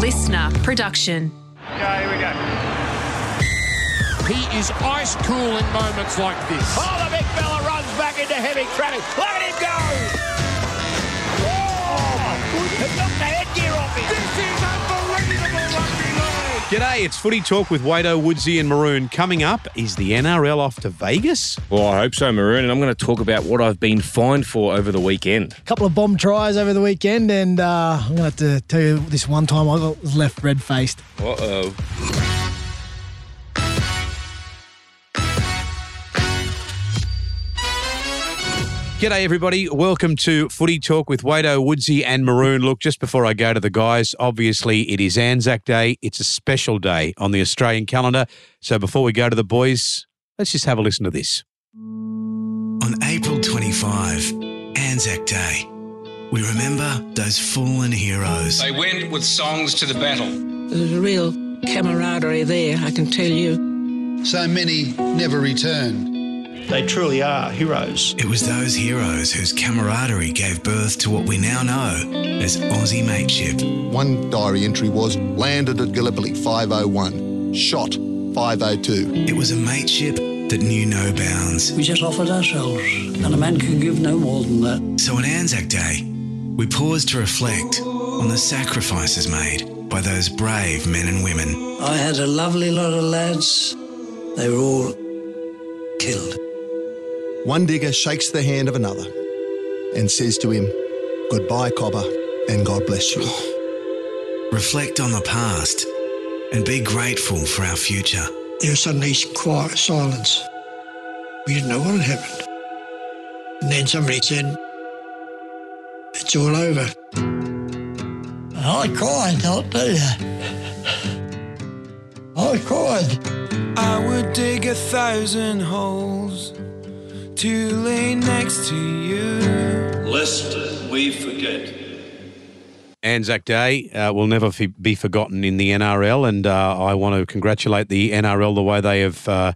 listener production. Okay, here we go. He is ice cool in moments like this. Oh, the big fella runs back into heavy traffic. Look at him go! G'day, it's Footy Talk with Wado, Woodsy and Maroon. Coming up, is the NRL off to Vegas? Well, I hope so, Maroon. And I'm going to talk about what I've been fined for over the weekend. A couple of bomb tries over the weekend, and uh, I'm going to have to tell you this one time I got, was left red faced. Uh oh. G'day, everybody. Welcome to Footy Talk with Wado, Woodsy and Maroon. Look, just before I go to the guys, obviously it is Anzac Day. It's a special day on the Australian calendar. So before we go to the boys, let's just have a listen to this. On April 25, Anzac Day, we remember those fallen heroes. They went with songs to the battle. There's a real camaraderie there, I can tell you. So many never returned. They truly are heroes. It was those heroes whose camaraderie gave birth to what we now know as Aussie mateship. One diary entry was landed at Gallipoli 501, shot 502. It was a mateship that knew no bounds. We just offered ourselves, and a man can give no more than that. So on Anzac Day, we pause to reflect on the sacrifices made by those brave men and women. I had a lovely lot of lads. They were all killed. One digger shakes the hand of another and says to him, Goodbye, Cobber, and God bless you. Reflect on the past and be grateful for our future. There was suddenly quiet silence. We didn't know what had happened. And then somebody said, It's all over. I cried, I'll tell you. I cried. I would dig a thousand holes to lay next to you. Lest we forget. Anzac Day uh, will never f- be forgotten in the NRL, and uh, I want to congratulate the NRL the way they have. Uh,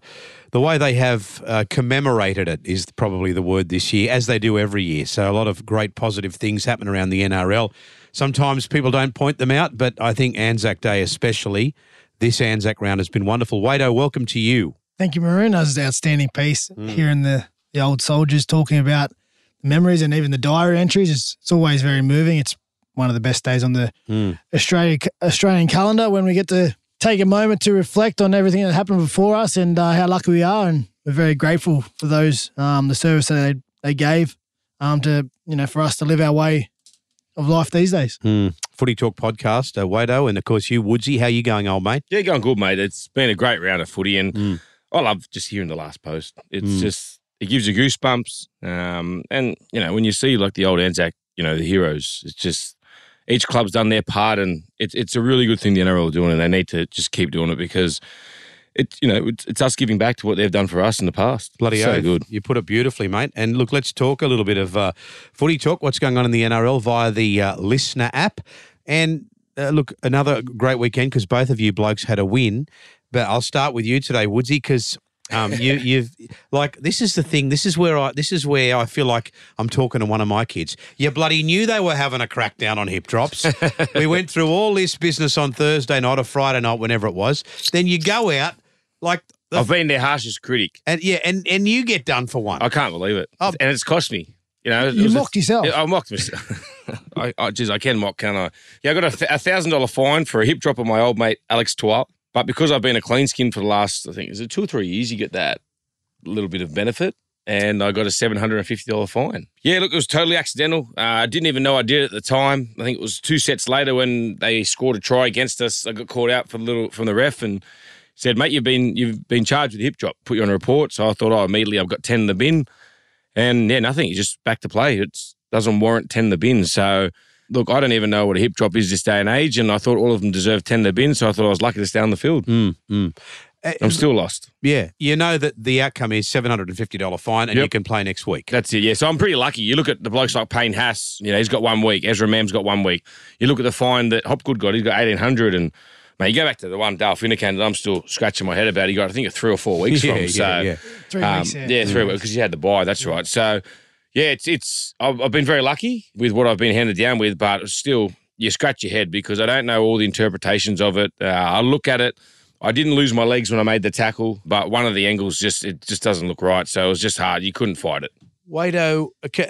the way they have uh, commemorated it is probably the word this year, as they do every year. So, a lot of great positive things happen around the NRL. Sometimes people don't point them out, but I think Anzac Day, especially this Anzac round, has been wonderful. Wado, welcome to you. Thank you, Maroon. That was an outstanding piece. Hearing the, the old soldiers talking about memories and even the diary entries, it's, it's always very moving. It's one of the best days on the Australia, Australian calendar when we get to take a moment to reflect on everything that happened before us and uh, how lucky we are. And we're very grateful for those, um, the service that they, they gave um, to, you know, for us to live our way of life these days. Hmm. Footy Talk podcast, uh, Wado, and of course you, Woodsy. How you going, old mate? Yeah, going good, mate. It's been a great round of footy, and I love just hearing the last post. It's Mm. just it gives you goosebumps. Um, and you know when you see like the old Anzac, you know the heroes. It's just each club's done their part, and it's it's a really good thing the NRL are doing, and they need to just keep doing it because it you know it's, it's us giving back to what they've done for us in the past. Bloody so oath. good. You put it beautifully, mate. And look, let's talk a little bit of uh, footy talk. What's going on in the NRL via the uh, listener app? And uh, look, another great weekend because both of you blokes had a win. But I'll start with you today, Woodsy, because um, you, you've like this is the thing. This is where I this is where I feel like I'm talking to one of my kids. You bloody knew they were having a crackdown on hip drops. we went through all this business on Thursday night or Friday night, whenever it was. Then you go out like. The I've been their harshest critic. and yeah, and and you get done for one. I can't believe it, Oh. and it's cost me. You know, You was a- mocked yourself. I mocked myself. I, I, geez, I can mock, can't I? Yeah, I got a a thousand dollar fine for a hip drop of my old mate Alex Twal. But because I've been a clean skin for the last, I think, is it two or three years, you get that little bit of benefit. And I got a seven hundred and fifty dollar fine. Yeah, look, it was totally accidental. Uh, I didn't even know I did it at the time. I think it was two sets later when they scored a try against us. I got called out for the little from the ref and said, "Mate, you've been you've been charged with hip drop. Put you on a report." So I thought, "Oh, immediately I've got ten in the bin." And yeah, nothing. It's just back to play. It doesn't warrant 10 in the bin. So, look, I don't even know what a hip drop is this day and age. And I thought all of them deserved 10 in the bin. So I thought I was lucky to stay on the field. Mm, mm. I'm still lost. Yeah, you know that the outcome is seven hundred and fifty dollar fine, and you can play next week. That's it. Yeah. So I'm pretty lucky. You look at the blokes like Payne Haas, you know, he's got one week. Ezra Mam's got one week. You look at the fine that Hopgood got, he's got 1800 And, mate, you go back to the one Dale Finucane that I'm still scratching my head about. He got, I think, a three or four weeks Yeah, from. yeah, So, yeah. Three um, weeks, yeah. yeah, three weeks because you had the bye. That's right. So, yeah, it's it's. I've, I've been very lucky with what I've been handed down with, but still you scratch your head because I don't know all the interpretations of it. Uh, I look at it. I didn't lose my legs when I made the tackle, but one of the angles just it just doesn't look right. So it was just hard. You couldn't fight it. Wado,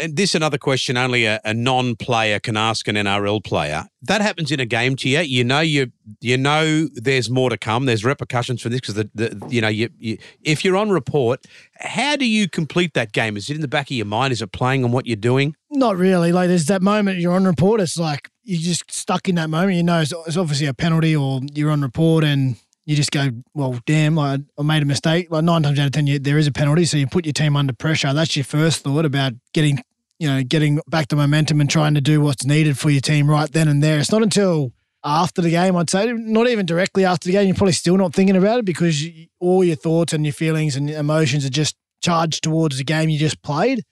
this another question only a, a non-player can ask an NRL player. That happens in a game to you. You know you you know there's more to come. There's repercussions for this because the, the you know you, you if you're on report, how do you complete that game? Is it in the back of your mind? Is it playing on what you're doing? Not really. Like there's that moment you're on report. It's like you're just stuck in that moment. You know, it's, it's obviously a penalty, or you're on report and you just go, well, damn, I, I made a mistake. Like nine times out of ten, you, there is a penalty, so you put your team under pressure. That's your first thought about getting, you know, getting back the momentum and trying to do what's needed for your team right then and there. It's not until after the game, I'd say, not even directly after the game, you're probably still not thinking about it because all your thoughts and your feelings and emotions are just charged towards the game you just played.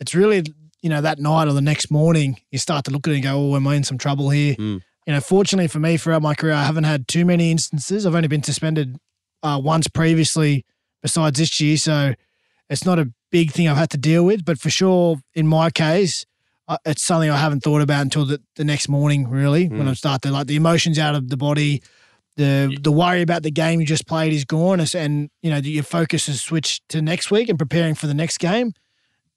It's really, you know, that night or the next morning, you start to look at it and go, oh, am I in some trouble here? Mm. You know, fortunately for me, throughout my career, I haven't had too many instances. I've only been suspended uh, once previously, besides this year, so it's not a big thing I've had to deal with. But for sure, in my case, uh, it's something I haven't thought about until the, the next morning. Really, when Mm. I start to like the emotions out of the body, the the worry about the game you just played is gone, and- and you know your focus is switched to next week and preparing for the next game.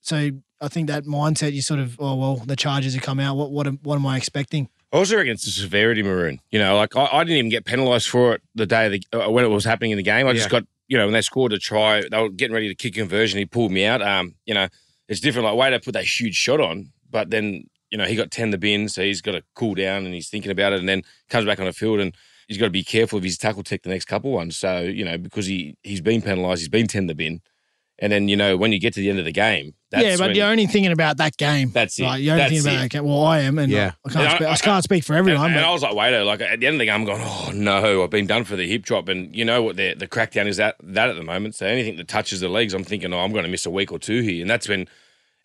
So I think that mindset, you sort of, oh well, the charges have come out. What what am, what am I expecting? I also it's the severity, Maroon. You know, like I, I didn't even get penalised for it the day of the, uh, when it was happening in the game. I just Yeah. got, you know, when they scored a try, they were getting ready to kick conversion. He pulled me out. Um, you know, it's different. Like, way to put that huge shot on, but then, you know, he got 10 the bin, so he's got to cool down and he's thinking about it and then comes back on the field and he's got to be careful of his tackle tech the next couple ones. So, you know, because he, he's been penalised, he's been 10 the bin. And then, you know, when you get to the end of the game, that's yeah, but when- you're only thinking about that game. That's it. Like, you're only That's thinking about it. that game. Well, I am, and Yeah. I, can't And speak, I, I- can't speak for everyone. And, and but I was like, wait, like at the end of the game, I'm going, oh no, I've been done for the hip drop, and you know what the the crackdown is at that at the moment. So anything that touches the legs, I'm thinking, oh, I'm going to miss a week or two here, and that's when,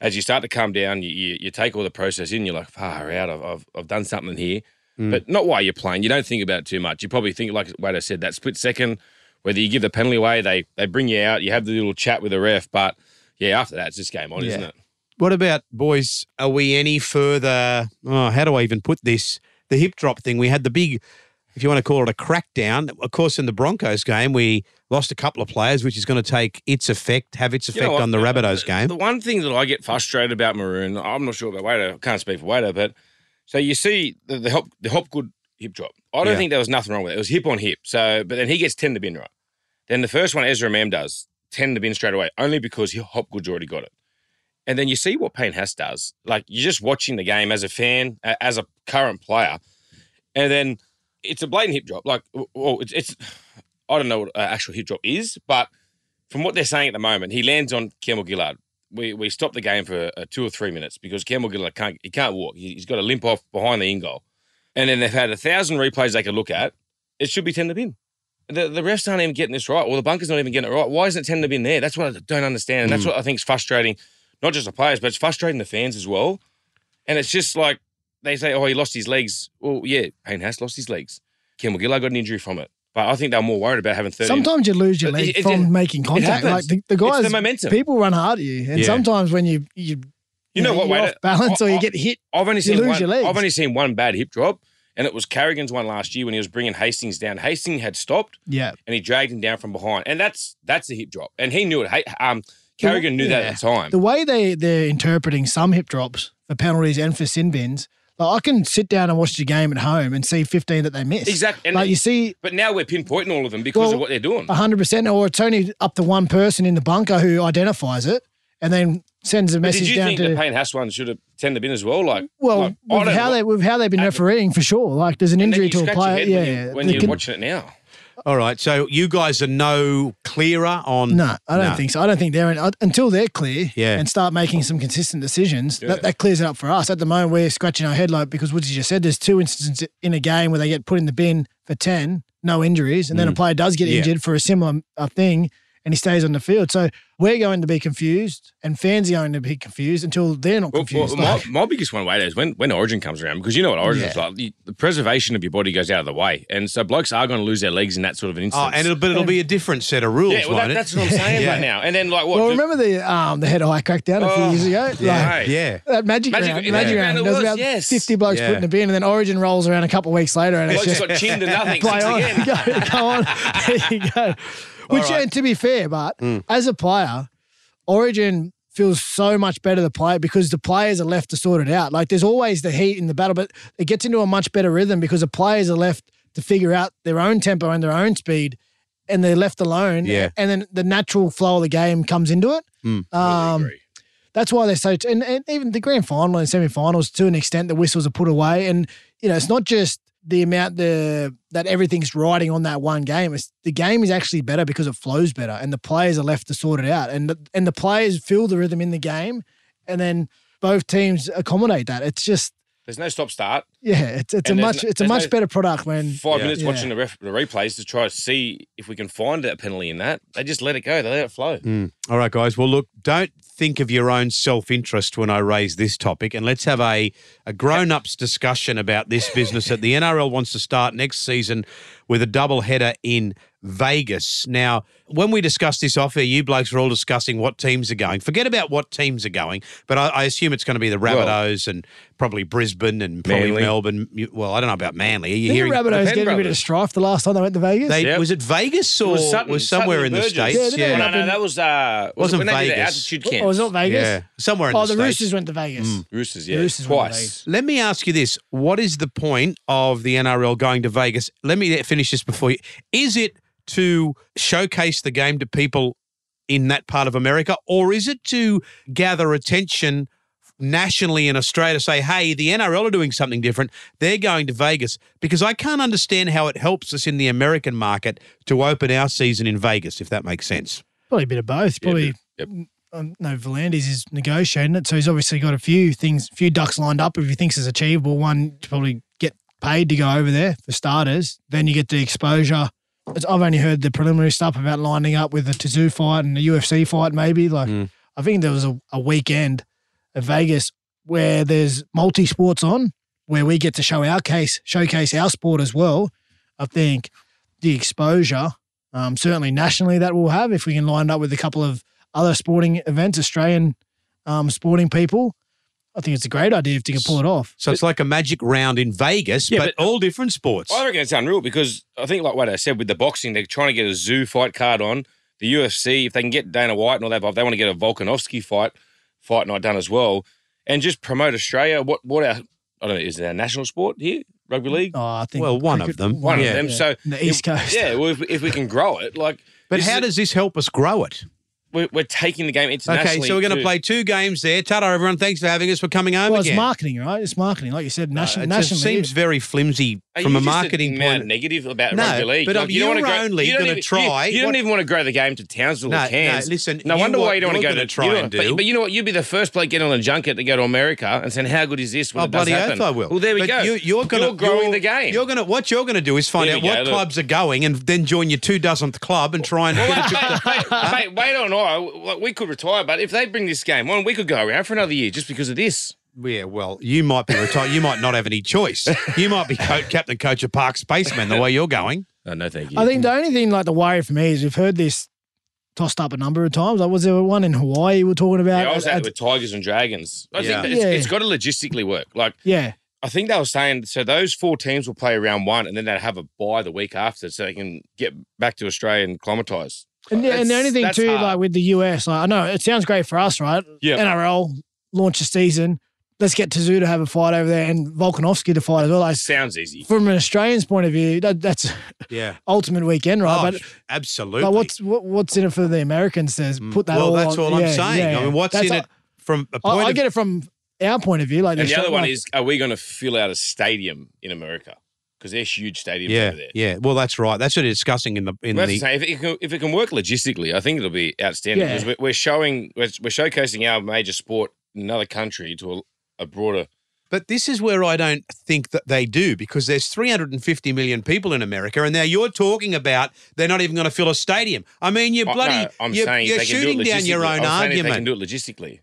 as you start to calm down, you you, you take all the process in, you're like, far out, I've I've, I've done something here, Mm. but not while you're playing. You don't think about it too much. You probably think, like Wade said, that split second, whether you give the penalty away, they they bring you out, you have the little chat with the ref, but yeah, after that, it's just game on, isn't it? What about boys? Are we any further? Oh, how do I even put this? The hip drop thing. We had the big, if you want to call it a crackdown. Of course, in the Broncos game, we lost a couple of players, which is going to take its effect, have its You effect know on the Rabbitohs game. The one thing that I get frustrated about Maroon, I'm not sure about Wader, I can't speak for Wader, but so you see the, the hop the Hopgood hip drop. I don't Yeah. think there was nothing wrong with it. It was hip on hip. So, but then he gets 10 to bin right. Then the first one Ezra Mam does, 10 to bin straight away, only because Hopgood's already got it. And then you see what Payne Haas does. Like you're just watching the game as a fan, as a current player, and then it's a blatant hip drop. Like, well, it's, it's I don't know what actual hip drop is, but from what they're saying at the moment, he lands on Campbell Gillard. We we stop the game for uh, two or three minutes because Campbell Gillard can't he can't walk. He- He's got a limp off behind the in goal, and then they've had a thousand replays they could look at. It should be ten to bin. The the refs aren't even getting this right, or the bunkers not even getting it right. Why isn't it ten to bin there? That's what I don't understand, and that's Mm. what I think is frustrating, not just the players, but it's frustrating the fans as well. And it's just like they say, oh, he lost his legs. Well, yeah, Payne has lost his legs. Campbell Gillard got an injury from it. But I think they're more worried about having 30. Sometimes you lose your leg it- it- from it- making contact. Like the, the It's guys, the momentum. people run hard at you, and Yeah. sometimes when you you You know what, you're Wade? off balance or you I- get hit, I've only you seen lose one, your legs. I've only seen one bad hip drop, and it was Carrigan's one last year when he was bringing Hastings down. Hastings had stopped, yeah. and he dragged him down from behind, and that's that's a hip drop, and he knew it. Um, Carrigan knew that at the time. The way they they're interpreting some hip drops for penalties and for sin bins, like I can sit down and watch the game at home and see 15 that they miss. Exactly. And Like you see, but now we're pinpointing all of them because Well, of what they're doing. 100%, or it's only up to one person in the bunker who identifies it and then sends a But did you down think to. the Payne Haas one should have tended bin as well? Like, well, like, I with how know. they with how they've been refereeing for sure. Like there's an And then injury you to a scratch your player. head Yeah, when, you, yeah. when you're can- watching it now. All right, so you guys are no clearer on. No, I don't No. think so. I don't think they're in, uh, until they're clear Yeah. and start making some consistent decisions. Yeah. That, that clears it up for us. At the moment, we're scratching our head like because Woodsy just said there's two instances in a game where they get put in the bin for ten, no injuries, and then a Mm. player does get Yeah. injured for a similar uh, thing, and he stays on the field. So we're going to be confused, and fans are going to be confused until they're not confused. well, my, Like- my biggest one wait is when, when Origin comes around because you know what Origin's Yeah. like. The, the preservation of your body goes out of the way, and so blokes are going to lose their legs in that sort of an instance. Oh, and it'll, but it'll be a different set of rules, yeah, well, that, won't it? that's what I'm saying Yeah. right now. And then like what? well, remember the um the head high crackdown a few Oh, years ago? Yeah, Like, yeah. That magic, Magic- round, magic Magic round. round There was was, about yes. fifty blokes Yeah. putting a bin, and then Origin rolls around a couple of weeks later, and it's blokes just got chinned to nothing. play on, again. go, go on. There you go. Which, and to be fair, but Mm. as a player, Origin feels so much better to play because the players are left to sort it out. Like there's always the heat in the battle, but it gets into a much better rhythm because the players are left to figure out their own tempo and their own speed, and they're left alone. Yeah. and then the natural flow of the game comes into it. Mm. Um, agree. that's why they're so, and, and even the grand final and semi-finals to an extent, the whistles are put away, and you know it's not just the amount the that everything's riding on that one game. It's the game is actually better because it flows better, and the players are left to sort it out, and the, and the players feel the rhythm in the game, and then both teams accommodate that. It's just There's no stop start. yeah, it's it's a much no- it's a much no better product when Five Yeah. minutes Yeah. watching the, ref, the replays to try to see if we can find a penalty in that. They just let it go. They let it flow. Mm. All right, guys. Well, look, don't think of your own self interest when I raise this topic, and let's have a, a grown ups discussion about this business that the NRL wants to start next season with a double header in Vegas. Now, when we discussed this off air, you blokes were all discussing what teams are going. Forget about what teams are going, but I, I assume it's going to be the Well- Rabbitohs and probably Brisbane and probably Manly. Melbourne. Well, I don't know about Manly. Are you Didn't hearing? the Rabbitohs Penn get a bit of brothers. strife the last time they went to Vegas? They, Yep. Was it Vegas or It was, was somewhere Sutton in the states? Yeah, didn't Oh, it no, no, that was uh, was Wasn't it when they did the Vegas. altitude Oh, camps. was it not Vegas? Yeah, somewhere in Oh, the, the states. Roosters went to Vegas. Roosters, The yeah, Roosters went to twice. Vegas. Let me ask you this: What is the point of the NRL going to Vegas? Let me finish this before you. Is it to showcase the game to people in that part of America, or is it to gather attention nationally in Australia? to Say, hey, the NRL are doing something different. They're going to Vegas because I can't understand how it helps us in the American market to open our season in Vegas, if that makes sense. Probably a bit of both. Probably Yep. um, no, V'landys is negotiating it, so he's obviously got a few things, few ducks lined up. If he thinks it's achievable, one to probably get paid to go over there for starters. Then you get the exposure. It's- I've only heard the preliminary stuff about lining up with the Tszyu fight and the UFC fight. Maybe like I think there was a, a weekend at Vegas where there's multi sports on, where we get to show our case, showcase our sport as well. I think the exposure, um, certainly nationally, that we'll have if we can line up with a couple of other sporting events, Australian um, sporting people. I think it's a great idea if you can pull it off. So it's like a magic round in Vegas, Yeah, but, but- all different sports. I reckon it's unreal because I think, like what I said with the boxing, they're trying to get a Tszyu fight card on. The UFC, if they can get Dana White and all that, but if they want to get a Volkanovski fight fight night done as well, and just promote Australia. What what our I don't know is it our national sport here, rugby league? Oh, I think Well, one of them. One yeah. of them. So The East Coast. yeah. Well, if, if we can grow it, like, But this how is- does this help us grow it? We're, we're taking the game internationally? Okay, so we're going to to- play two games there. Tata, everyone, thanks for having us. We're coming home Well, it's again. marketing, right? It's marketing, like you said, Uh, nation, it nationally. seems very flimsy Are from a marketing point. of negative about No, rugby league. but Like, you don't you're want to only you don't gonna try- You, you don't what- even want to grow the game to Townsville No, or Cairns. no, listen, No wonder why you don't want to go to try and don't- But, but you know what? You'd be the first bloke getting on a junket to go to America and saying, "How good is this?" When Oh, bloody happen. oath I will. Well, there we But go. You, you're going to growing the game. You're going to what you're going to do is find out what clubs are going, and then join your two dozenth club and try and. Wait on I. We could retire, but if they bring this game on, we could go around for another year just because of this. Yeah, well, you might be retired. You might not have any choice. You might be co- captain coach of Parkes Spacemen the way you're going. Oh, no, thank you. I think the only thing like the worry for me is we've heard this tossed up a number of times. Like, was there one in Hawaii we were talking about? Yeah, I was at it with Tigers and Dragons. I Yeah. think it's, Yeah. it's got to logistically work. Like, yeah. I think they were saying so those four teams will play round one and then they'll have a bye the week after so they can get back to Australia and acclimatise. And, the- and the only thing too, hard. like with the US, like I know it sounds great for us, right? Yeah. NRL launch a season. Let's get Tszyu to have a fight over there and Volkanovski to fight as well. Like, Sounds easy. from an Australian's point of view, that, that's Yeah. ultimate weekend, right? Oh, but absolutely. but what's what, what's in it for the Americans? Says mm. put that well, all. that's on- all I'm yeah, saying. yeah. I mean, what's That's in a- it from a I, point I of get it from our point of view. Like And the show- other one like- is are we going to fill out a stadium in America? Because they're huge stadiums Yeah, over there. yeah. Well, that's right. That's what they're discussing in the in Well, the. that's. If it, can, if it can work logistically, I think it'll be outstanding Yeah. because we're, we're showing we're, we're showcasing our major sport in another country to a, a broader But this is where I don't think that they do because there's 350 million people in America, and now you're talking about they're not even going to fill a stadium. I mean, you're bloody, no, I'm you're, saying you're shooting down your own I'm if They can do it logistically.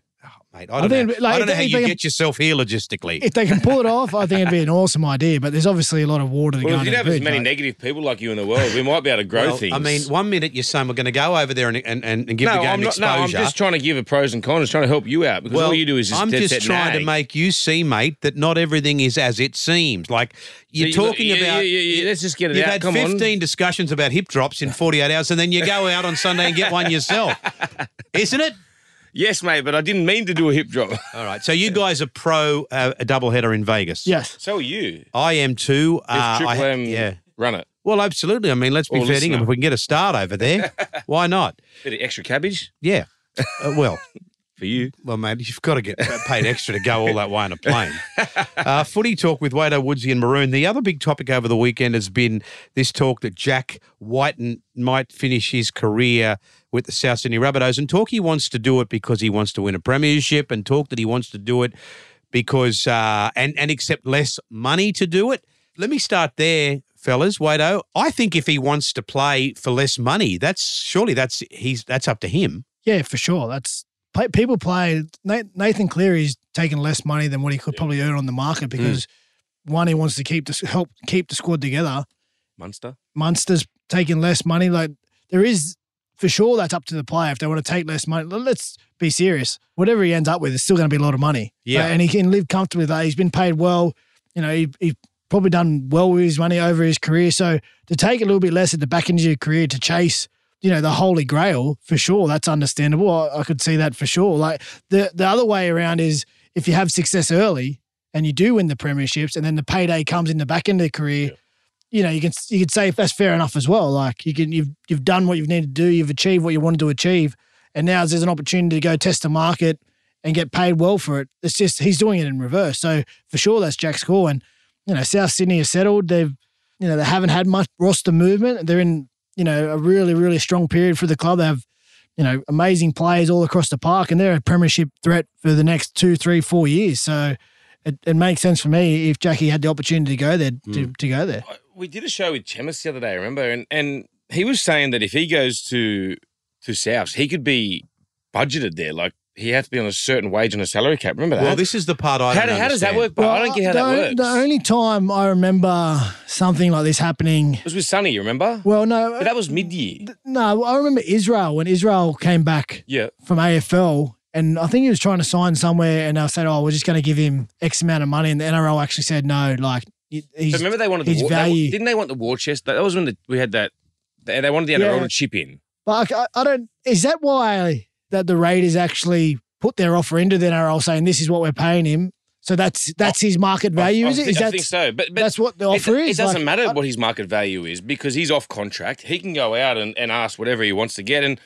Mate, I don't think, know, like, I don't know if how they you can- get yourself here logistically. If they can pull it off, I think it'd be an awesome idea. But there's obviously a lot of water to Well, go if under you the have as many like- negative people like you in the world, we might be able to grow Well, things. I mean, one minute you're saying we're going to go over there and, and, and and give no, the game I'm not. exposure. No, I'm just trying to give a pros and cons, trying to help you out because well, all you do is just I'm dead just set trying to make you see, mate, that not everything is as it seems. Like you're So talking yeah, about. yeah, yeah, yeah, let's just get it You've out. had Come on. 15 discussions about hip drops in 48 hours, and then you go out on Sunday and get one yourself, isn't it? Yes, mate, but I didn't mean to do a hip drop. All right. So you guys are pro uh, a doubleheader in Vegas. Yes. So are you. I am too. If Uh, Triple I- M yeah. run it. Well, absolutely. I mean, let's be Or fair to him. listener. If we can get a start over there, why not? Bit of extra cabbage Yeah. Uh, well, for you. Well, mate, you've got to get paid extra to go all that way on a plane. Uh, footy talk with Wado Woodsy and Maroon. The other big topic over the weekend has been this talk that Jack Wighton might finish his career with the South Sydney Rabbitohs. And talk he wants to do it because he wants to win a premiership, and talk that he wants to do it because uh, and and accept less money to do it. Let me start there, fellas. Wado, I think if he wants to play for less money, that's surely that's he's that's up to him. Yeah, for sure. That's play, people play. Na- Nathan Cleary's taking less money than what he could probably earn on the market because one, he wants to keep the help keep the squad together. Munster. Munster's taking less money. Like there is for sure that's up to the player if they want to take less money. Let's be serious. Whatever he ends up with, it's still going to be a lot of money. Yeah. And he can live comfortably that. He's been paid well. You know, he, he's probably done well with his money over his career. So to take a little bit less at the back end of your career to chase, you know, the holy grail for sure, that's understandable. I, I could see that for sure. Like the the other way around is if you have success early and you do win the premierships, and then the payday comes in the back end of the career you know, you can you could say that's fair enough as well. Like you can you've you've done what you've needed to do, you've achieved what you wanted to achieve, and now there's an opportunity to go test the market and get paid well for it. It's just he's doing it in reverse. So for sure that's Jack's call. And you know, South Sydney is settled. They've you know they haven't had much roster movement. They're in you know a really really strong period for the club. They have you know amazing players all across the park, and they're a premiership threat for the next two, three, four years. So. It, it makes sense for me if Jackie had the opportunity to go there to, hmm. to go there. We did a show with Chammas the other day, remember? And and he was saying that if he goes to to Souths, he could be budgeted there. Like he had to be on a certain wage and a salary cap. Remember that? Well, this is the part I how, don't how does that work? But I don't get how that works. The only time I remember something like this happening, it was with Sonny, you remember? well, no, But that was mid year. no, I remember Israel when Israel came back Yeah. from AFL, and I think he was trying to sign somewhere, and they said, "Oh, we're just going to give him X amount of money," and the NRL actually said, "No, like he's remember they wanted the his war, they- value." didn't they want the war chest? That was when the, we had that. They, they wanted the Yeah. NRL to chip in. But I, I don't. Is that why that the Raiders actually put their offer into the NRL, saying this is what we're paying him? So that's that's his market value, I, is I it? thi- Is I that think so. But, but that's what the it- offer it, is? It doesn't Like, matter what his market value is because he's off contract. He can go out and, and ask whatever he wants to get. And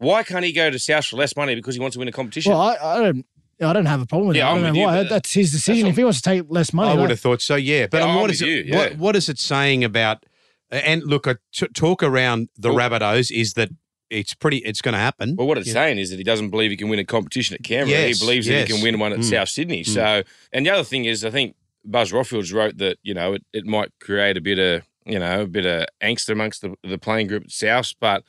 why can't he go to South for less money because he wants to win a competition? Well, I, I don't. I don't have a problem with Yeah, that. I I'm don't with know you, why. That's his decision. if he wants to take less money, I would have thought so, yeah. But Yeah, I mean, I'm what with is it? you, yeah. What, what is it saying about? And look, I t- talk around the Rabbitohs is that it's pretty. It's going to happen. Well, what it's Yeah. saying is that he doesn't believe he can win a competition at Canberra. Yes, he believes that he can win one at Mm. South Sydney. Mm. So, and the other thing is, I think Buzz Rothfields wrote that you know it, it might create a bit of you know a bit of angst amongst the, the playing group at South. But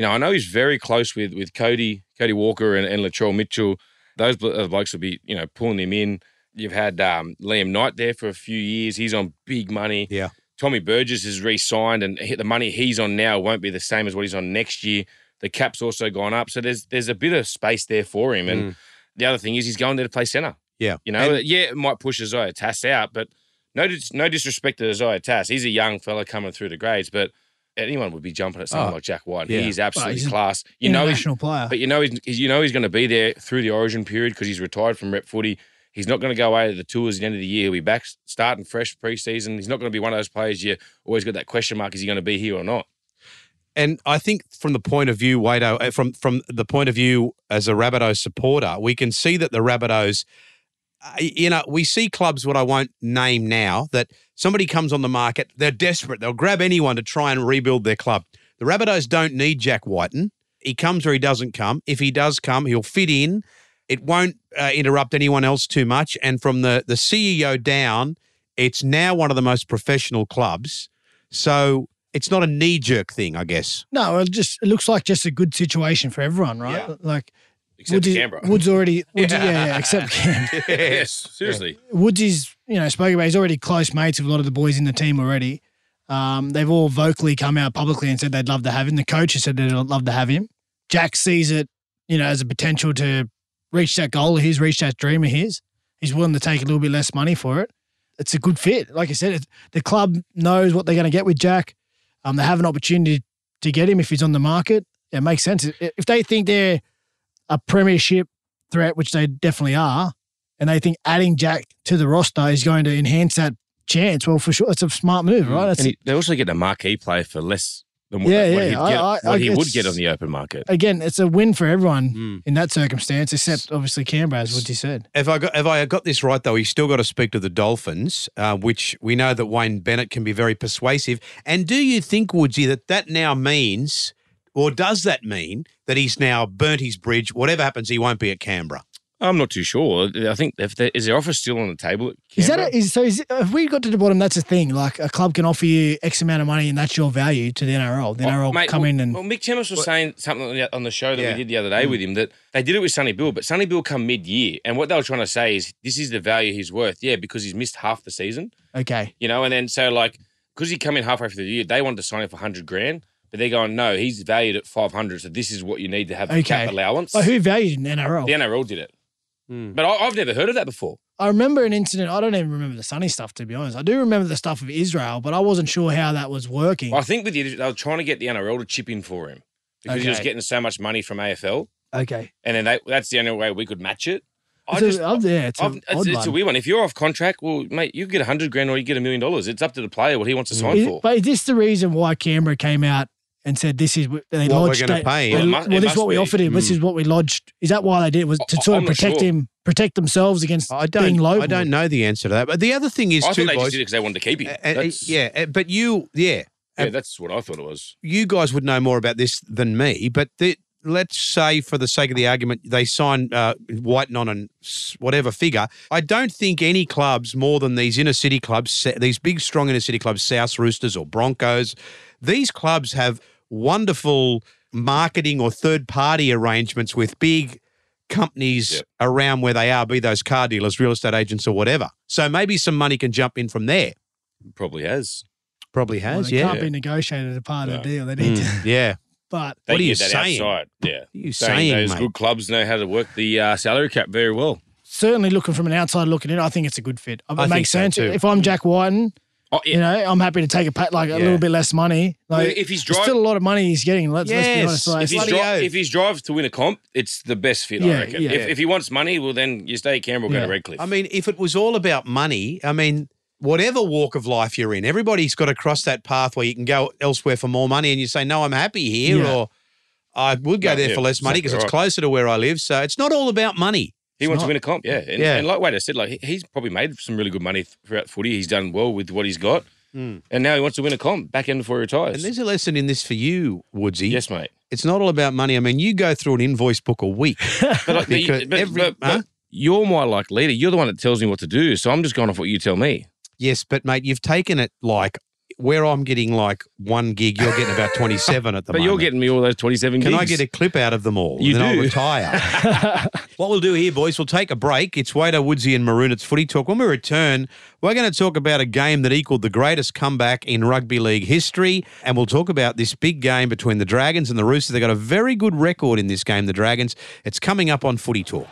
you know, I know he's very close with with Cody Cody Walker and, and Latrell Mitchell. Those blo- blokes will be you know pulling him in. You've had um, Liam Knight there for a few years. He's on big money. Yeah. Tommy Burgess is re-signed, and the money he's on now won't be the same as what he's on next year. The cap's also gone up, so there's there's a bit of space there for him. And Mm. the other thing is he's going there to play centre. Yeah. You know, And- yeah, it might push Isaiah Tass out, but no, dis- no disrespect to Isaiah Tass. He's a young fella coming through the grades, but anyone would be jumping at someone Oh, like Jack White. yeah. He's absolutely he's class. You know, he's, international player. but you know, he's, he's- you know, he's going to be there through the Origin period because he's retired from rep footy. He's not going to go away to the tours at the end of the year. He'll be back starting fresh preseason. He's not going to be one of those players you always got that question mark: is he going to be here or not? And I think from the point of view, Wado, uh, from from the point of view as a Rabbitohs supporter, we can see that the Rabbitohs, uh, you know, we see clubs what I won't name now that somebody comes on the market, they're desperate, they'll grab anyone to try and rebuild their club. The Rabbitohs don't need Jack Wighton. He comes or he doesn't come. If he does come, he'll fit in. It won't uh, interrupt anyone else too much. And from the, the CEO down, it's now one of the most professional clubs. So it's not a knee jerk thing, I guess. No, it just it looks like just a good situation for everyone, right? Like Except Woodsy- Canberra. Woods already, Woods, yeah. yeah, except Cam. yes, seriously. Woods is, you know, spoke about. He's already close mates with a lot of the boys in the team already. Um, they've all vocally come out publicly and said they'd love to have him. The coach has said they'd love to have him. Jack sees it, you know, as a potential to reach that goal of his, reach that dream of his. He's willing to take a little bit less money for it. It's a good fit. Like I said, the club knows what they're going to get with Jack. Um, they have an opportunity to get him if he's on the market. It makes sense. If they think they're a premiership threat, which they definitely are, and they think adding Jack to the roster is going to enhance that chance, well, for sure, it's a smart move, right? That's, And he, they also get a marquee player for less than what, Yeah, what yeah, he'd get, I- what I- he would get on the open market. again, it's a win for everyone Hmm. in that circumstance, except obviously Canberra, as what you said. If I got if I got this right though, he's still got to speak to the Dolphins, uh, which we know that Wayne Bennett can be very persuasive. And do you think, Woodsy, that that now means, or does that mean that he's now burnt his bridge? Whatever happens, he won't be at Canberra. I'm not too sure. I think if there, is their offer still on the table? At Is that a, is so? Is, have we got to the bottom? That's a thing. Like a club can offer you X amount of money, and that's your value to the NRL. The NRL Oh, mate, come well, in and well, Mick Chammas was saying something on the, show that Yeah. we did the other day with him that they did it with Sonny Bill, but Sonny Bill come mid year, and what they were trying to say is this is the value he's worth. Yeah, because he's missed half the season, okay, you know, and then so like because he come in halfway through the year, they wanted to sign him for hundred grand, but they're going no, he's valued at five hundred, so this is what you need to have the okay. cap allowance. But who valued in the NRL? The NRL did it, Hmm. but I, I've never heard of that before. I remember an incident. I don't even remember the Sunny stuff to be honest. I do remember the stuff of Israel, but I wasn't sure how that was working. I think with the they were trying to get the NRL to chip in for him because he was getting so much money from AFL, Okay, and then they, that's the only way we could match it. I It's a- just, I've- yeah, it's a I've- it's, odd it's a one. weird one. If you're off contract, well, mate, you get a hundred grand or you get a million dollars. It's up to the player what he wants to sign Is- for. but is this the reason why Canberra came out and said this is what they What we're gonna they- pay they- him. Must- well, this is what must we be. Hmm. offered him. This is what we lodged. Is that why they did? it? Was to I- sort I'm of protect sure. him, protect themselves against I being don't. low. I don't know the answer to that. But the other thing is I too, thought they boys. just did it because they wanted to keep him. uh, uh, yeah, uh, but you, yeah, yeah, that's what I thought it was. you guys would know more about this than me, but the, let's say, for the sake of the argument, they sign uh, Wighton on and whatever figure. I don't think any clubs more than these inner city clubs, these big, strong inner city clubs, South Roosters or Broncos, these clubs have wonderful marketing or third party arrangements with big companies Yep. around where they are, be those car dealers, real estate agents, or whatever. So maybe some money can jump in from there. Probably has. Probably Well, has, they yeah. can't be negotiated a part of the deal. They need to. Mm, yeah. But They What are you saying? Outside. Yeah. What are you Saying saying, those mate? good clubs know how to work the uh, salary cap very well. certainly looking from an outside looking in, I think it's a good fit. It I think makes so sense. too. If I'm Jack Wighton, Oh, yeah. you know, I'm happy to take a pat like a Yeah. little bit less money. Like Well, if he's there's dri- still a lot of money he's getting. Let's, let's be Yes. honest. Like, if, he's bloody dri- oath. if he's drive to win a comp, it's the best fit, Yeah, I reckon. yeah. If, if he wants money, well, then you stay at Canberra or go Yeah. to Redcliffe. I mean, if it was all about money, I mean, whatever walk of life you're in, everybody's got to cross that path where you can go elsewhere for more money and you say, no, I'm happy here, Yeah. or I would go Yeah, there yeah, for less money because exactly it's right. closer to where I live. So it's not all about money. He wants to win a comp, yeah. And, Yeah. and like Wade I said, like he's probably made some really good money throughout footy. He's done well with what he's got. Hmm. And now he wants to win a comp back end before he retires. And there's a lesson in this for you, Woodsy. yes, mate. It's not all about money. I mean, you go through an invoice book a week. But, like, Because but, every- but- but you're my like leader. You're the one that tells me what to do. So I'm just going off what you tell me. yes, but mate, you've taken it like where I'm getting like one gig, you're getting about 27 at the But moment. But you're getting me all those 27 Can I get a clip out of them all? You then I'll do. retire. what we'll do here, boys, we'll take a break. It's Wader, Woodsy and Maroon. It's Footy Talk. When we return, we're going to talk about a game that equaled the greatest comeback in rugby league history, and we'll talk about this big game between the Dragons and the Roosters. They've got a very good record in this game, the Dragons. It's coming up on Footy Talk.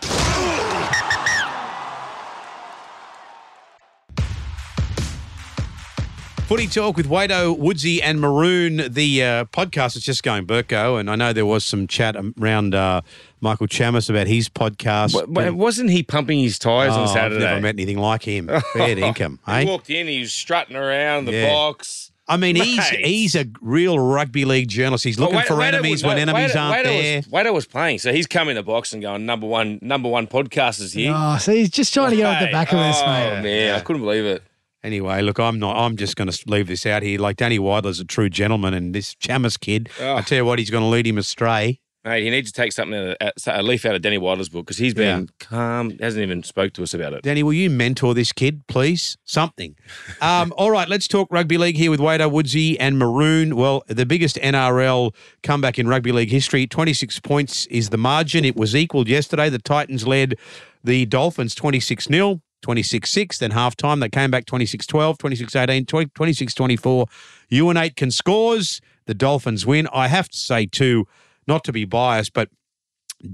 Footy Talk with Wado, Woodsy, and Maroon. The uh, podcast is just going Burko, and I know there was some chat around uh, Michael Chammas about his podcast. Wa- wa- wasn't he pumping his tyres Oh, on Saturday? I've never met anything like him. Fair income, He eh? walked in, he was strutting around the Yeah. box. I mean, he's Mate. he's a real rugby league journalist. He's looking Well, for Wado- enemies Wado- when enemies Wado- aren't Wado there. Was, Wado was playing, so he's come in the box and going number one, number one podcasters here. oh, so he's just trying to get off the back of this, oh, mate. man, I couldn't believe it. Anyway, look, I'm not. I'm just going to leave this out here. Like Danny Weidler's a true gentleman, and this Chammas kid, Oh. I tell you what, he's going to lead him astray. Mate, he needs to take something out of, a leaf out of Danny Weidler's book because he's been calm, hasn't even spoke to us about it. Danny, will you mentor this kid, please? Something. Um, all right, let's talk rugby league here with Wado Woodsy and Maroon. Well, the biggest NRL comeback in rugby league history. 26 points is the margin. It was equalled yesterday. The Titans led the Dolphins 26 0. 26 6, then half time. They came back 26 12, 26 18, 26 24. Euan Aitken scores. The Dolphins win. I have to say, too, not to be biased, but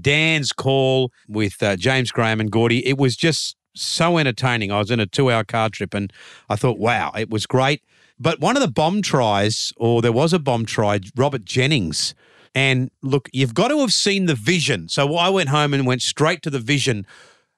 Dan's call with uh, James Graham and Gordy, it was just so entertaining. I was in a two hour car trip and I thought, wow, it was great. But one of the bomb tries, or there was a bomb try, Robert Jennings. And look, you've got to have seen the vision. So I went home and went straight to the vision.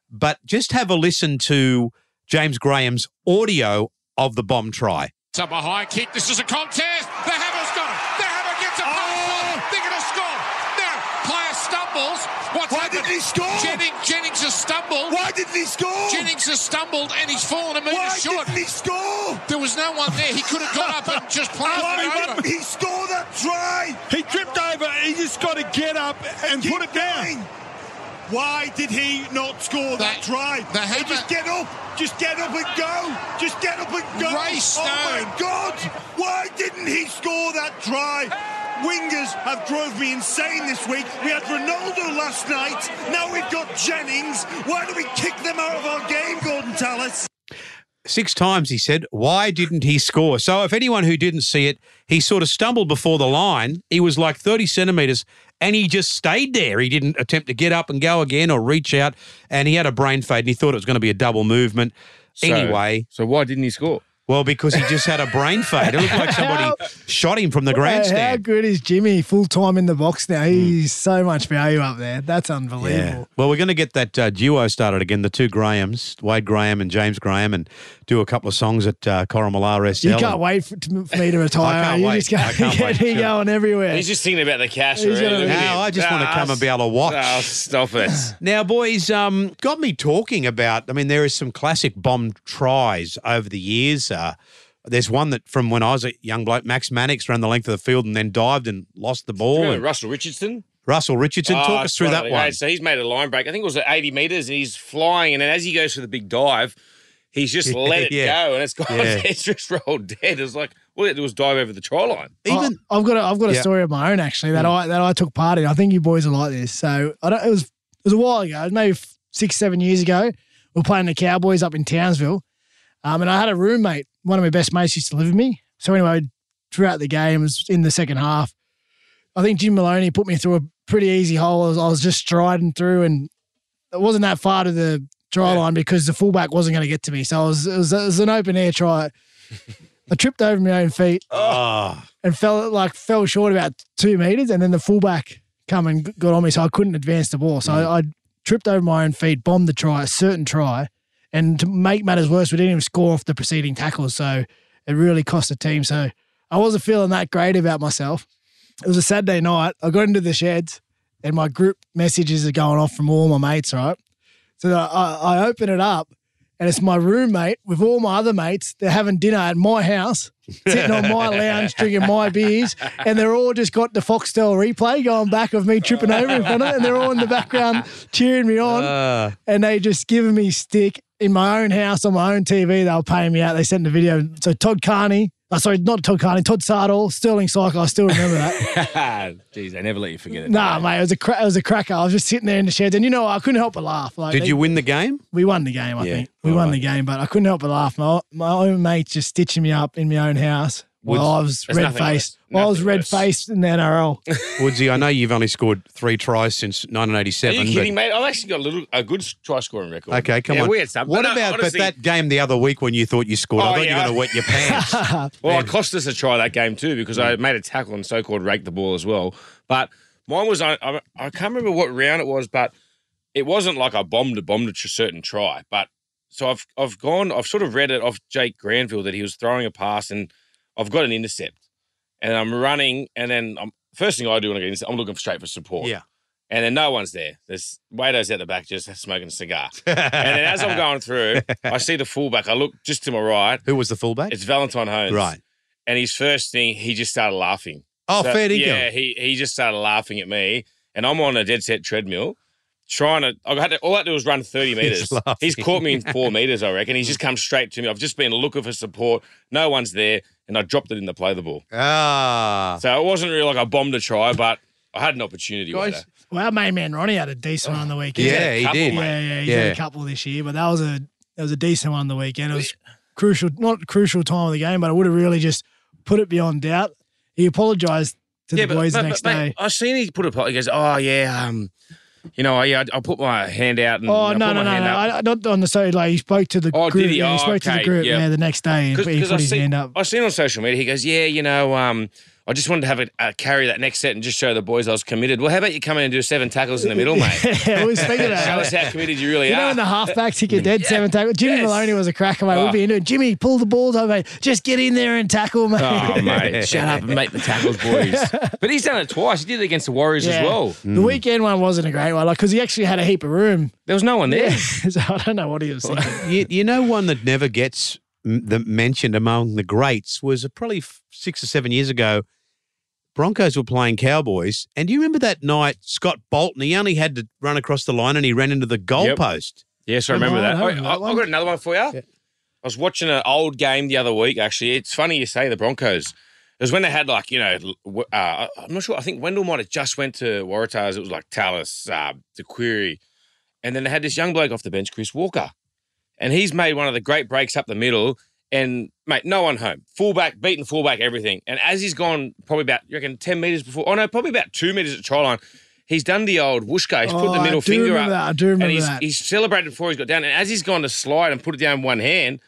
But just have a listen to James Graham's audio of the bomb try. It's up a high kick. This is a contest. The Hammer's got it. The Hammer gets a oh. They're going to score. Now, player stumbles. What's Why happened? didn't he score? Jennings, Jennings has stumbled. Why didn't he score? Jennings has stumbled and he's fallen a metre Why short. didn't he score? There was no one there. He could have got up and just played Why it over. didn't he scored that try. He tripped over. He just got to get up and Keep put it down. going. Why did he not score that The- try? the Hey, just get up. Just get up and go. Just get up and go. Ray Oh Stone. my God! Why didn't he score that try? Wingers have drove me insane this week. We had Ronaldo last night. Now we've got Jennings. Why do we kick them out of our game, Gordon Tallis? Six times he said, Why didn't he score? So, if anyone who didn't see it, he sort of stumbled before the line. He was like 30 centimetres and he just stayed there. He didn't attempt to get up and go again or reach out. And he had a brain fade and he thought it was going to be a double movement. So- anyway, So why didn't he score? Well, because he just had a brain fade. It looked like somebody shot him from the Hey, How good is Jimmy full time in the box now? He's so much value up there. That's unbelievable. Well, we're going to get that uh, duo started again, the two Grahams, Wade Graham and James Graham, and do a couple of songs at uh, Coromallar SL. You can't wait for, to, for me to retire. I can't you wait. just got I can't to wait. get me Sure. going everywhere. He's just thinking about the cash. He's already. gonna- Look at No. I just want to come and be able to watch. Oh, stop it. Now, boys, um, got me talking about. I mean, there is some classic bomb tries over the years. Uh, there's one that from when I was a young bloke, Max Mannix ran the length of the field and then dived and lost the ball. Remember And Russell Richardson? Russell Richardson, Oh, talk us through that okay. one. So he's made a line break. I think it was at 80 metres and he's flying. And then as he goes for the big dive, he's just Yeah, let it yeah. go. And it's gone. Yeah. It's just rolled dead. It was like, all he had to do was dive over the try line. Even I, have got a, I've got a Yeah. story of my own actually that I that I took part in. I think you boys are like this. So I don't. It was it was a while ago, maybe six seven years ago. We're playing the Cowboys up in Townsville, um, and I had a roommate. One of my best mates used to live with me. So anyway, throughout the game, was in the second half. I think Jim Maloney put me through a pretty easy hole. I was, I was just striding through, and it wasn't that far to the try line because the fullback wasn't going to get to me. So it was, it was it was an open air try. I tripped over my own feet oh, and fell like fell short about two meters, and then the fullback come and got on me, so I couldn't advance the ball. So I, I tripped over my own feet, bombed the try, a certain try, and to make matters worse, we didn't even score off the preceding tackles, so it really cost the team. So I wasn't feeling that great about myself. It was a Saturday night. I got into the sheds, and my group messages are going off from all my mates. Right, so I, I open it up. And it's my roommate with all my other mates. They're having dinner at my house, sitting on my lounge, drinking my beers, and they're all just got the Foxtel replay going back of me tripping over in front of them, and they're all in the background cheering me on. uh, and they just giving me stick in my own house on my own TV. They were paying me out. They sent the video. So Todd Carney, oh, sorry, not Todd Carney, Todd Sardall, Sterling Cycle. I still remember that. Jeez, they never let you forget it. nah, mate, it was a cra- it was a cracker. I was just sitting there in the sheds, and you know, I couldn't help but laugh. Like, did they- you win the game? we won the game, I Yeah, think. We all won right. the game, but I couldn't help but laugh. My, my own mates just stitching me up in my own house while oh, I was There's red nothing faced. worse. While I was Nothing red worse. faced in the NRL. Woodsy, I know you've only scored three tries since Are 1987. you kidding, mate? I've actually got a little a good try scoring record. Okay, come yeah, on. We had some. What But no, about honestly- but that game the other week when you thought you scored? I Oh, thought you yeah. were going to wet your pants. Well, it cost us a try that game too because I made a tackle and so-called raked the ball as well. But mine was I, I, I can't remember what round it was, but it wasn't like I bombed a bombed a tr- certain try. But so I've I've gone I've sort of read it off Jake Granville that he was throwing a pass and I've got an intercept and I'm running and then I'm first thing I do when I get intercept, I'm looking straight for support. Yeah. And then no one's there. There's Wado's out the back just smoking a cigar. and then as I'm going through, I see the fullback. I look just to my right. Who was the fullback? It's Valentine Holmes. Right. And his first thing, he just started laughing. Oh, fair dinkum. Yeah, he he just started laughing at me. and I'm on a dead set treadmill. Trying to, I had to, all I had to do was run 30 meters. laughing. He's caught me in four meters, I reckon. He's just come straight to me. I've just been looking for support. No one's there. And I dropped it in the play the ball. Ah. So it wasn't really like I bombed a try, but I had an opportunity. Guys. Well, our main man Ronnie had a decent one on the weekend. Yeah, he couple, did. mate. Yeah, yeah, he's had Yeah. a couple this year, but that was a that was a decent one on the weekend. It was crucial, not crucial time of the game, but it would have really just put it beyond doubt. He apologised to the boys the next day. I seen he put a He goes, "Oh yeah, um, you know, I, I put my hand out and Oh no no no no! I, not on the side. Like he spoke to the Oh, did group. he? Yeah, he Oh, spoke to the group. yeah. Yeah, the next day, and he put I his hand up. I seen on social media. He goes, "Yeah, you know, um, I just wanted to have a, a carry that next set and just show the boys I was committed." Well, how about you come in and do seven tackles in the middle, mate? yeah, we were speaking about Show us how committed you really You know are. when the halfbacks kick a dead seven tackle? Jimmy yes. Maloney was a cracker, mate. We'd Oh. be into it. Jimmy, pull the balls over, mate. Just get in there and tackle, mate. Oh, mate, shut up and make the tackles, boys. But he's done it twice. He did it against the Warriors Yeah. as well. The weekend one wasn't a great one, like because he actually had a heap of room. There was no one there. so I don't know what he was thinking. You, you know, one that never gets the, mentioned among the greats was uh, probably six or seven years ago. Broncos were playing Cowboys, and do you remember that night Scott Bolton? He only had to run across the line, and he ran into the goalpost. Yes, I remember Oh, that. I, I, I've got another one for you. I was watching an old game the other week. Actually, it's funny you say the Broncos. It was when they had like you know, uh, I'm not sure. I think Wendell might have just went to Waratahs. It was like Tallis, uh, the Query, and then they had this young bloke off the bench, Chris Walker, and he's made one of the great breaks up the middle. And mate, no one home. Fullback, beaten fullback, everything. And as he's gone, probably about you reckon ten meters before. Oh no, probably about two meters at try line. He's done the old whooshka. He's put Oh, the I middle finger up. that. I do remember and he's, that. he's celebrated before he's got down. And as he's gone to slide and put it down in one hand,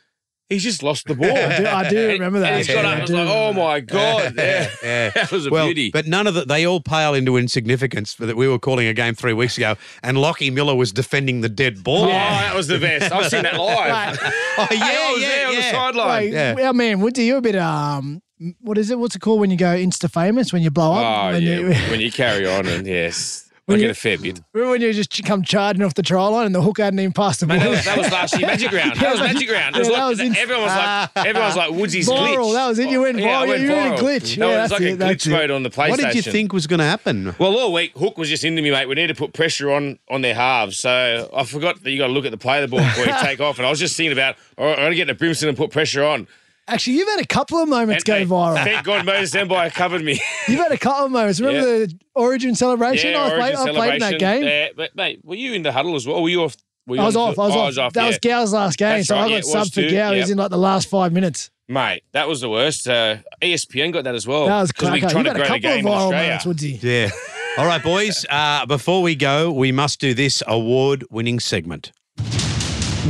he's just lost the ball. I do, I do remember that. And he's got Yeah, up. I was like, oh my god, yeah, Yeah. that was a well, beauty. but none of that. They all pale into insignificance that we were calling a game three weeks ago, and Lockie Miller was defending the dead ball. Oh, that was the best. I've seen that live. Oh, yeah, I was yeah, there on the sideline. Like, Yeah. Our man Woodsy, you're a bit um, what is it? What's it called when you go insta famous when you blow up? Oh when yeah, You, when you carry on and yes, I When get you- a fair bit. remember when you just come charging off the try line and the hook hadn't even passed the ball? Mate, that, was, that was last year Magic Round. That was Magic Round. It was Yeah, like, was in- everyone was like, ah. everyone was like Woodsy's Viral, glitch. that was it. You went Yeah, I viral. went You went glitch. That Yeah, was that's like it, a that's glitch it. mode on the PlayStation. What did you think was going to happen? Well, all week Hook was just into me, mate. We need to put pressure on on their halves. So I forgot that you got to look at the play of the ball before you take off. And I was just thinking about, all right, I'm going to get to Brimson and put pressure on. Actually, you've had a couple of moments go And, mate, viral. Thank God Moses Dembai covered me. You've had a couple of moments. Remember the Origin celebration? I, was Origin playing, I played in that celebration. game. Yeah, but mate, were you in the huddle as well? Were you off? Were you I was on- off. I was Oh, off. That yeah. was Gow's last game, That's so right, I got it subbed for too, Gow. He's yep. in like the last five minutes. Mate, that was the worst. Uh, ESPN got that as well. That was 'Cause we cracker. tried You've to had a grow the couple of game viral Australia. moments, Woodsy. Yeah. All right, boys. Uh, before we go, we must do this award-winning segment.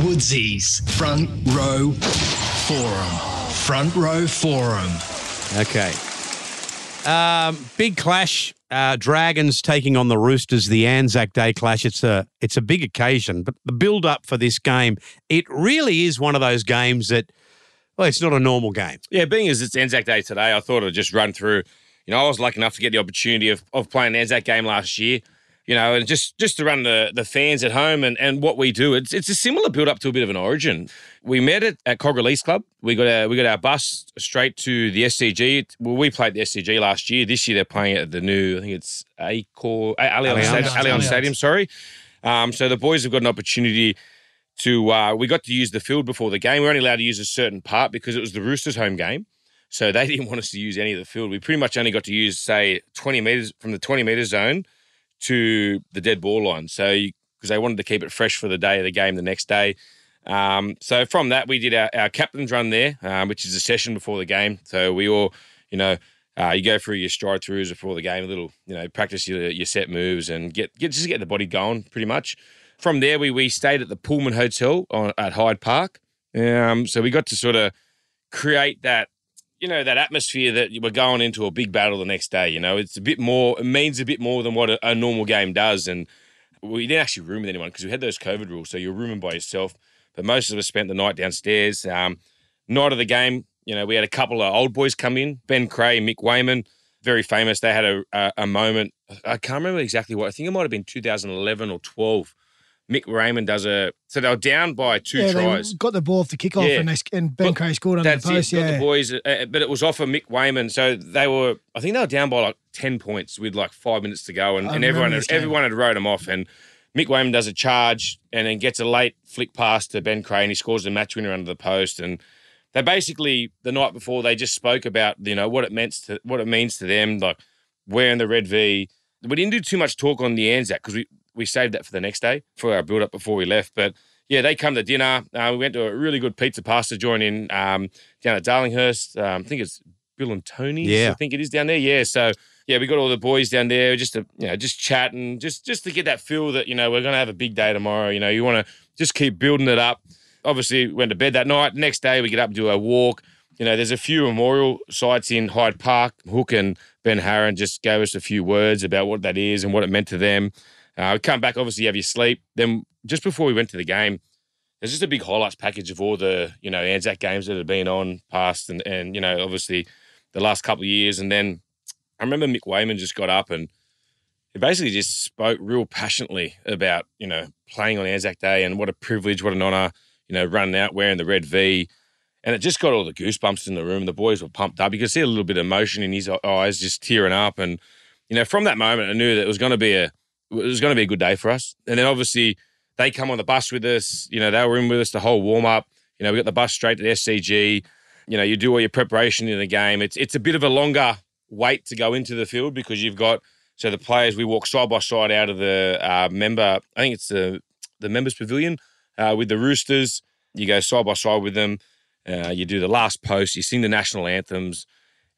Woodsy's Front Row Forum. Front Row Forum. Okay. Um, big clash. Uh, Dragons taking on the Roosters. The Anzac Day clash. It's a it's a big occasion, but the build up for this game, it really is one of those games that, well, it's not a normal game. Yeah, being as it's Anzac Day today, I thought I'd just run through. You know, I was lucky enough to get the opportunity of, of playing an Anzac game last year. You know, and just just to run the the fans at home and, and what we do. It's it's a similar build up to a bit of an origin. We met it at Cog Release Club. We got our we got our bus straight to the SCG. Well, we played the SCG last year. This year they're playing it at the new. I think it's Accor Allianz Allianz. Stadium. Allianz Allianz. Stadium. Sorry. Um, so the boys have got an opportunity to uh, we got to use the field before the game. We were only allowed to use a certain part because it was the Roosters' home game. So they didn't want us to use any of the field. We pretty much only got to use, say, 20 meters from the 20 meter zone to the dead ball line. So because they wanted to keep it fresh for the day of the game the next day. Um, so from that, we did our, our captain's run there, um, which is a session before the game. So we all, you know, uh, you go through your stride throughs before the game, a little, you know, practice your, your set moves and get, get just get the body going pretty much. From there, we we stayed at the Pullman Hotel on, at Hyde Park. Um, so we got to sort of create that, you know, that atmosphere that we're going into a big battle the next day. You know, it's a bit more, it means a bit more than what a, a normal game does. And we didn't actually room with anyone because we had those COVID rules. So you're rooming by yourself. But most of us spent the night downstairs. Um, night of the game, you know, we had a couple of old boys come in Ben Creagh, Mick Weyman, very famous. They had a, a, a moment. I can't remember exactly what. I think it might have been 2011 or 12. Mick Raymond does a. So they were down by two yeah, tries. they got the ball off the kickoff Yeah. and, they, and Ben Creagh scored on the post. it. Got Yeah, the boys, uh, but it was off of Mick Weyman. So they were, I think they were down by like ten points with like five minutes to go, and, and everyone, had, everyone had wrote them off. And Mick Weyman does a charge and then gets a late flick pass to Ben Creagh, and he scores the match winner under the post. And they basically the night before they just spoke about you know what it meant to what it means to them, like wearing the red V. We didn't do too much talk on the Anzac because we we saved that for the next day for our build up before we left, but. Yeah, they come to dinner. Uh, we went to a really good pizza pasta joint in um, down at Darlinghurst. Um, I think it's Bill and Toni's. Yeah. I think it is down there. Yeah. So yeah, we got all the boys down there just to you know just chatting, just just to get that feel that you know we're gonna have a big day tomorrow. You know, you want to just keep building it up. Obviously, we went to bed that night. Next day, we get up and do a walk. You know, there's a few memorial sites in Hyde Park. Hook and Ben Hornby just gave us a few words about what that is and what it meant to them. Uh, we come back, obviously, you have your sleep. Then just before we went to the game, there's just a big highlights package of all the you know Anzac games that have been on past and and you know obviously the last couple of years. And then I remember Mick Weyman just got up and he basically just spoke real passionately about you know playing on Anzac Day and what a privilege, what an honour, you know, running out wearing the red V. And it just got all the goosebumps in the room. The boys were pumped up. You could see a little bit of emotion in his eyes, just tearing up. And you know, from that moment, I knew that it was going to be a it was going to be a good day for us. And then obviously they come on the bus with us. You know, they were in with us the whole warm up. You know, we got the bus straight to the SCG. You know, you do all your preparation in the game. It's it's a bit of a longer wait to go into the field because you've got so the players we walk side by side out of the uh, member. I think it's the the members pavilion uh, with the Roosters. You go side by side with them. Uh, you do the last post. You sing the national anthems,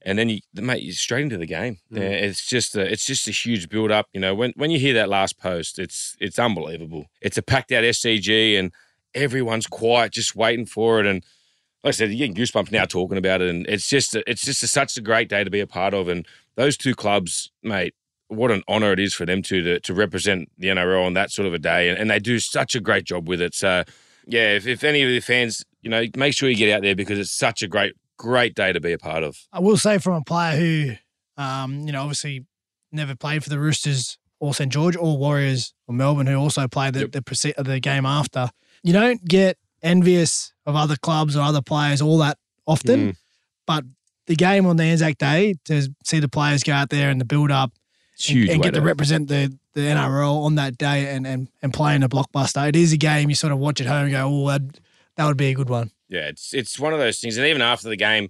and then you mate you're straight into the game. Mm. It's just a, it's just a huge build up. You know, when when you hear that last post, it's it's unbelievable. It's a packed out SCG, and everyone's quiet, just waiting for it. And like I said, you're getting goosebumps now talking about it, and it's just a, it's just a, such a great day to be a part of. And those two clubs, mate, what an honour it is for them to to, to represent the NRL on that sort of a day, and, and they do such a great job with it. So, yeah, if, if any of the fans, you know, make sure you get out there because it's such a great great day to be a part of. I will say from a player who, um, you know, obviously never played for the Roosters or St George or Warriors or Melbourne, who also played the the, proce- the game after. You don't get envious of other clubs or other players all that often, Mm. but the game on the Anzac Day to see the players go out there and the build up and, and get to to- represent the, the NRL on that day and, and, and play in a blockbuster. It is a game you sort of watch at home and go, oh, that, that would be a good one. Yeah, it's it's one of those things. And even after the game,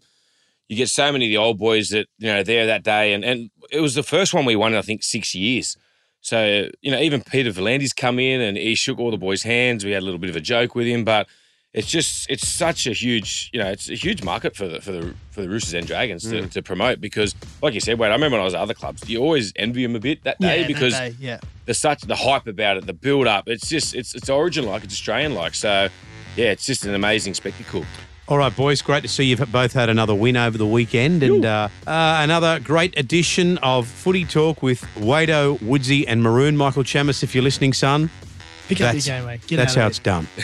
you get so many of the old boys that, you know, there that day. And, and it was the first one we won in, I think, six years. So, you know, even Peter V'landys come in and he shook all the boys' hands. We had a little bit of a joke with him, but it's just it's such a huge, you know, it's a huge market for the for the for the Roosters and Dragons to, Mm. to promote because, like you said, Wade, I remember when I was at other clubs, you always envy them a bit that day Yeah, that because day, yeah. there's such the hype about it, the build up. It's just it's it's origin like, it's Australian like. So, yeah, it's just an amazing spectacle. All right, boys, great to see you've both had another win over the weekend and uh, uh, another great edition of Footy Talk with Wado, Woodsy, and Maroon. Michael Chammas, if you're listening, son. Pick up your that's- game, mate. Get that's out of how it. it's done.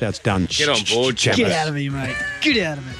That's how it's done. Get on board, Chamis. Get out of here, mate. Get out of it.